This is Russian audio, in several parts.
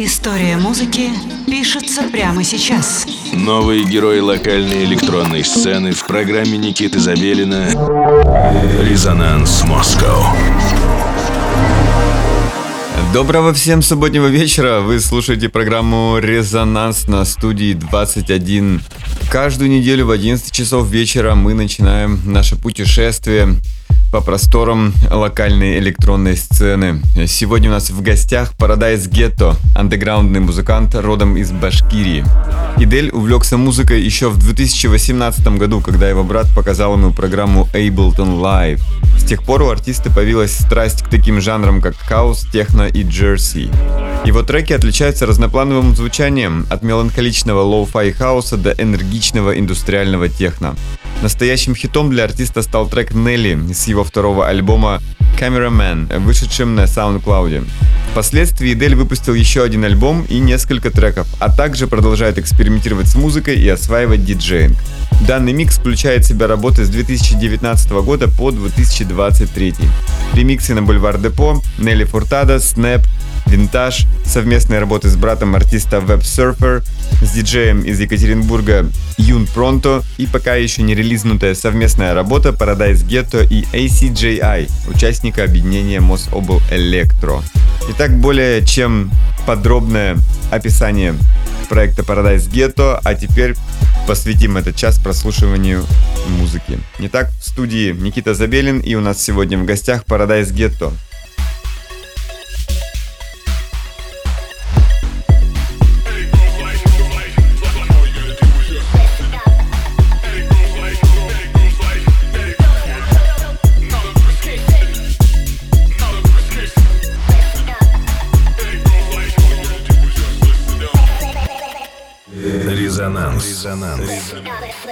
История музыки пишется прямо сейчас. Новые герои локальной электронной сцены в программе Никиты Забелина «Резонанс Москва». Доброго всем субботнего вечера. Вы слушаете программу «Резонанс» на студии 21. Каждую неделю в 11 часов вечера мы начинаем наше путешествие по просторам локальной электронной сцены. Сегодня у нас в гостях Paradise Ghetto, андеграундный музыкант родом из Башкирии. Идель увлекся музыкой еще в 2018 году, когда его брат показал ему программу Ableton Live. С тех пор у артиста появилась страсть к таким жанрам, как хаус, техно и джерси. Его треки отличаются разноплановым звучанием, от меланхоличного лоу-фай хауса до энергичного индустриального техно. Настоящим хитом для артиста стал трек Нелли с его второго альбома Cameraman, вышедшим на SoundCloud. Впоследствии Дель выпустил еще один альбом и несколько треков, а также продолжает экспериментировать с музыкой и осваивать диджеинг. Данный микс включает в себя работы с 2019 года по 2023. Ремиксы на Бульвар Депо, Нелли Фуртада, Снэп, Винтаж, совместные работы с братом артиста Web Surfer, с диджеем из Екатеринбурга Юн Пронто и пока еще не релизнутая совместная работа Paradise Ghetto и ACJI, участника объединения Мособл Электро. Итак, более чем подробное описание проекта Paradise Ghetto, а теперь посвятим этот час прослушиванию музыки. Итак, в студии Никита Забелин и у нас сегодня в гостях Paradise Ghetto. Резонанс. Резонанс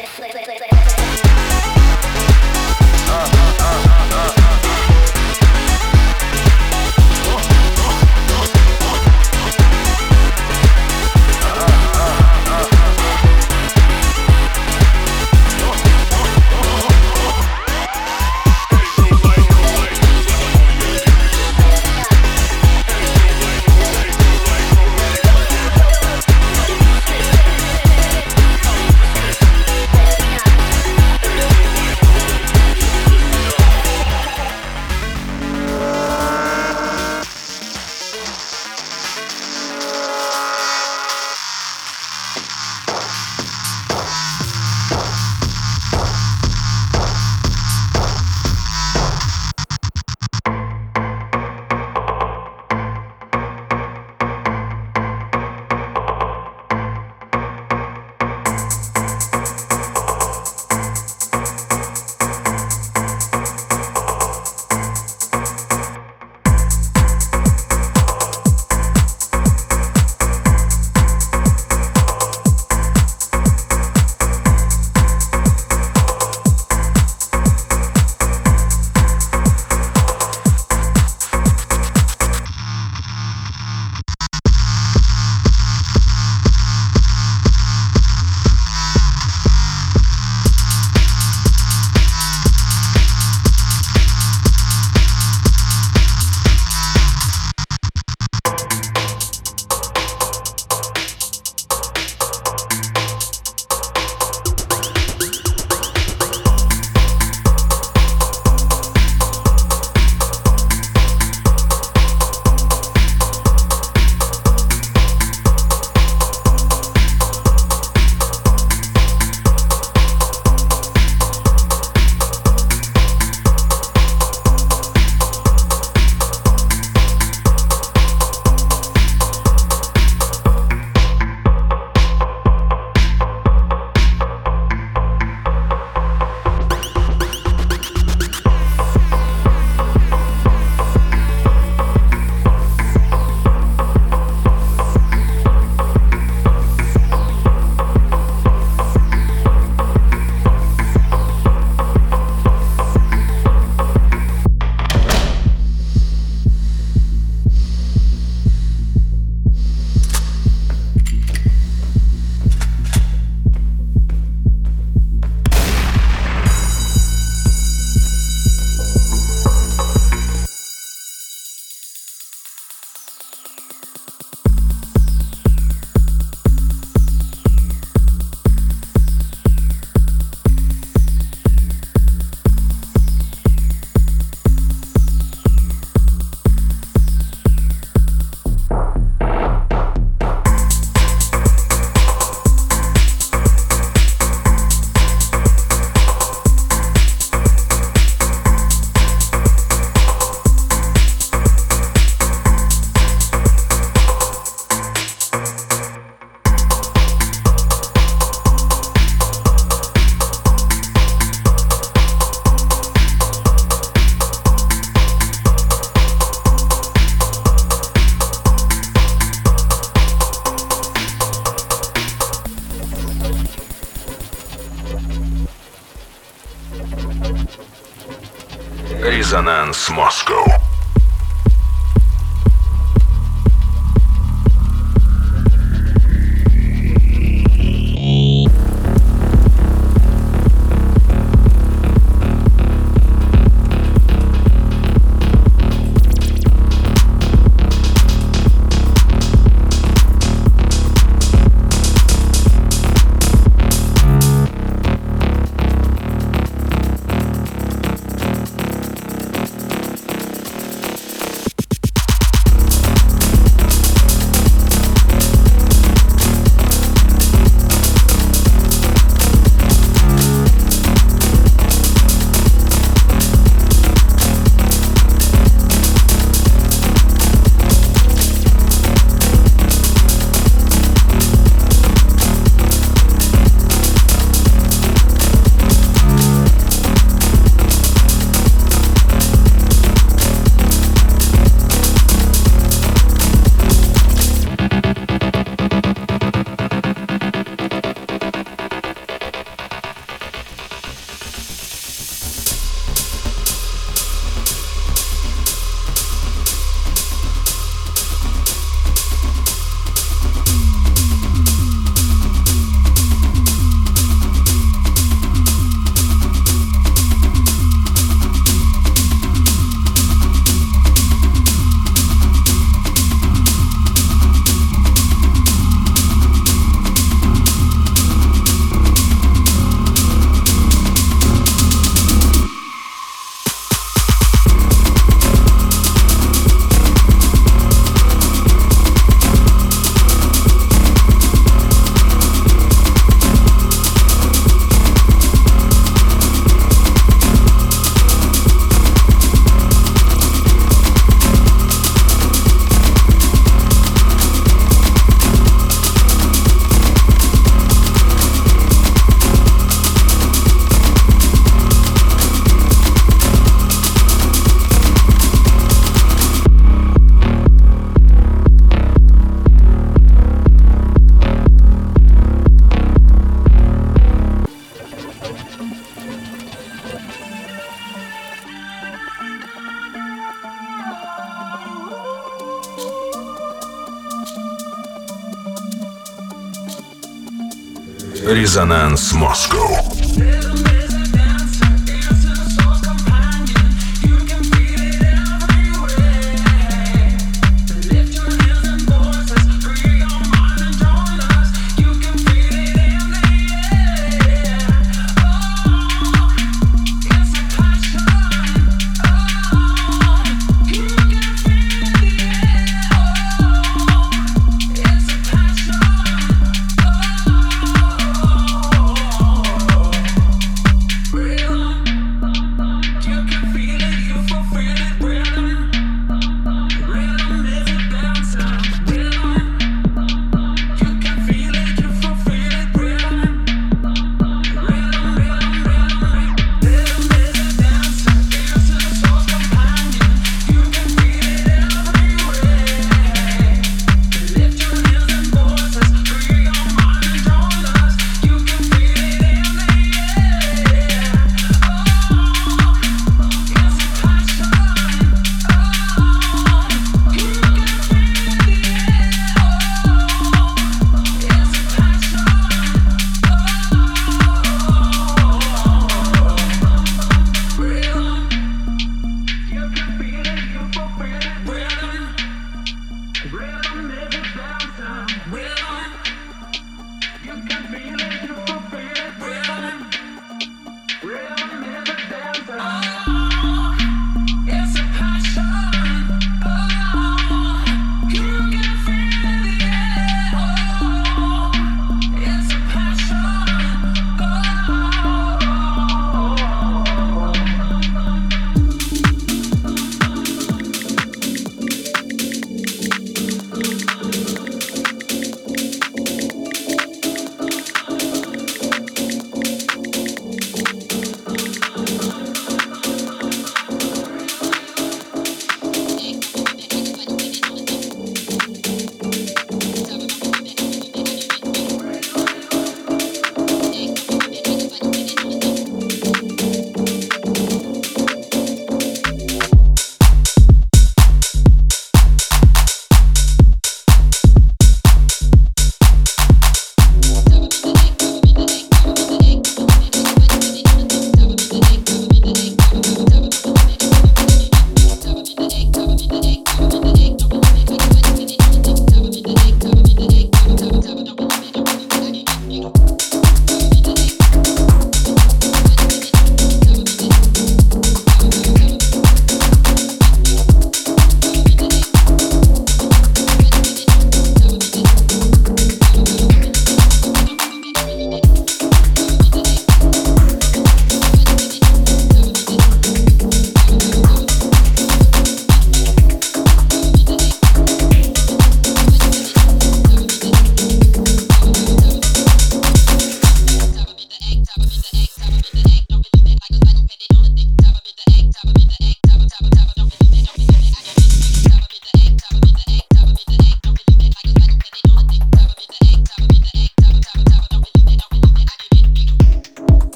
Резонанс Москва.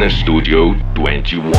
Москва на студию 21.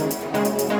Música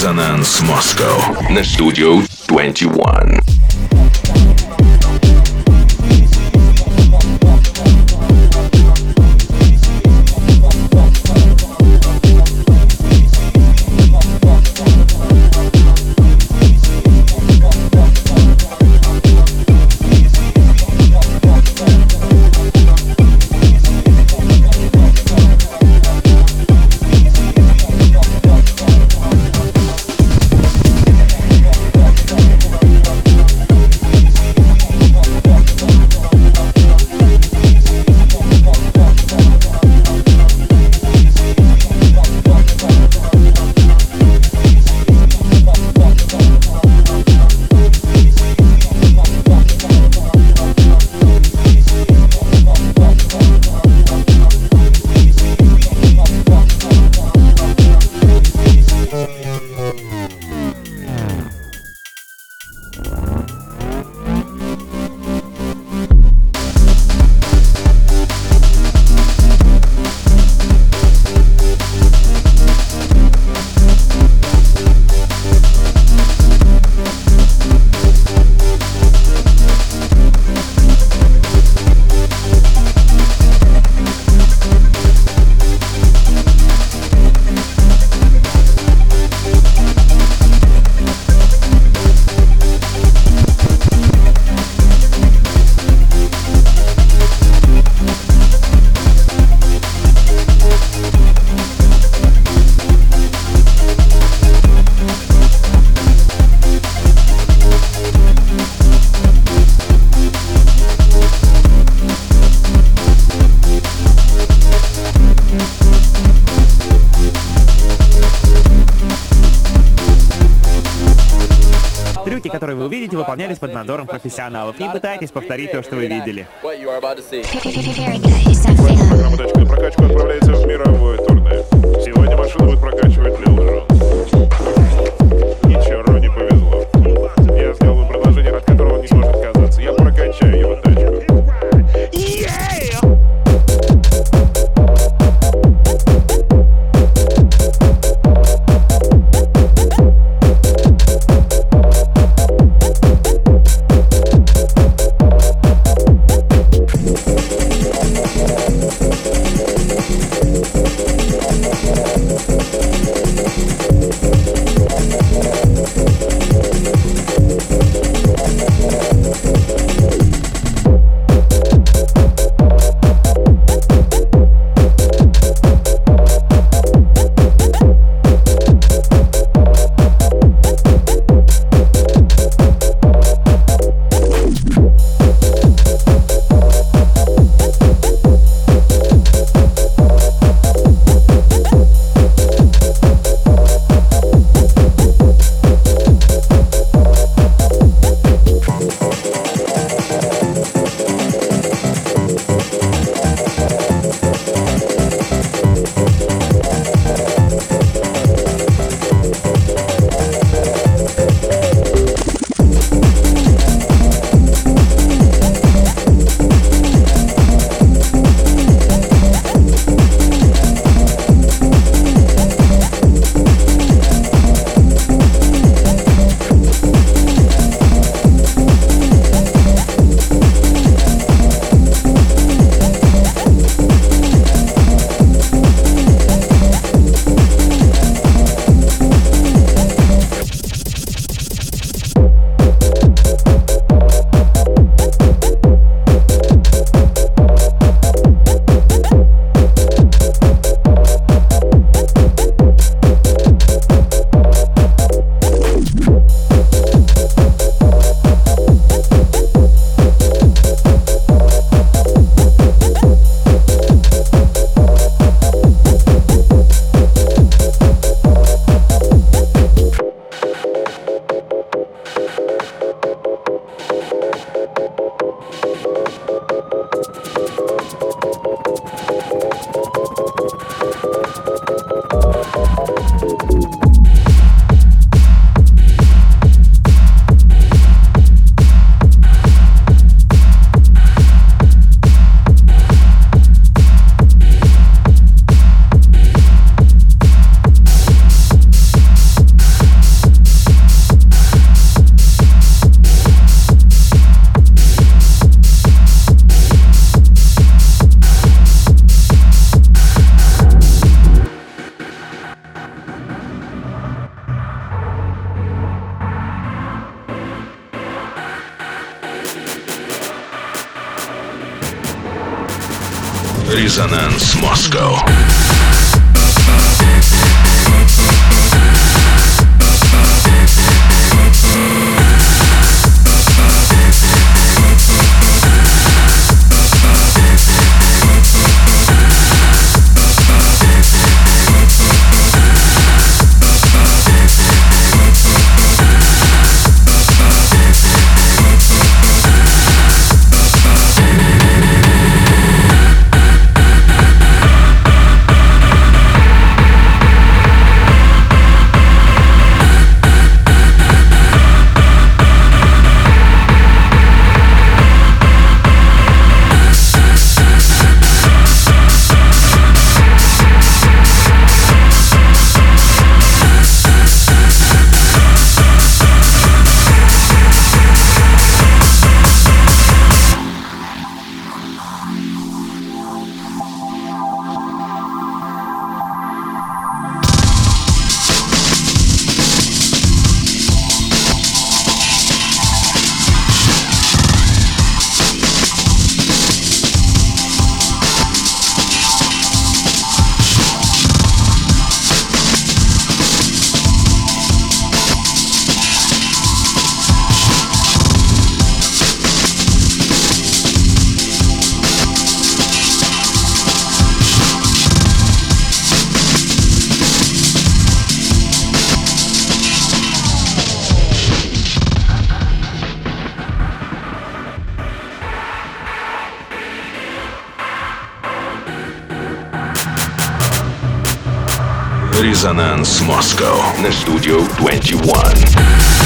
Резонанс Москва на студию 21. Выполнялись под надзором профессионалов. Не пытайтесь повторить то, что вы видели. Программа «Тачка на прокачку» отправляется в мировое турне. Сегодня машина будет прокачивать Лил Джон. Резонанс Москва. Резонанс Москва на студию 21.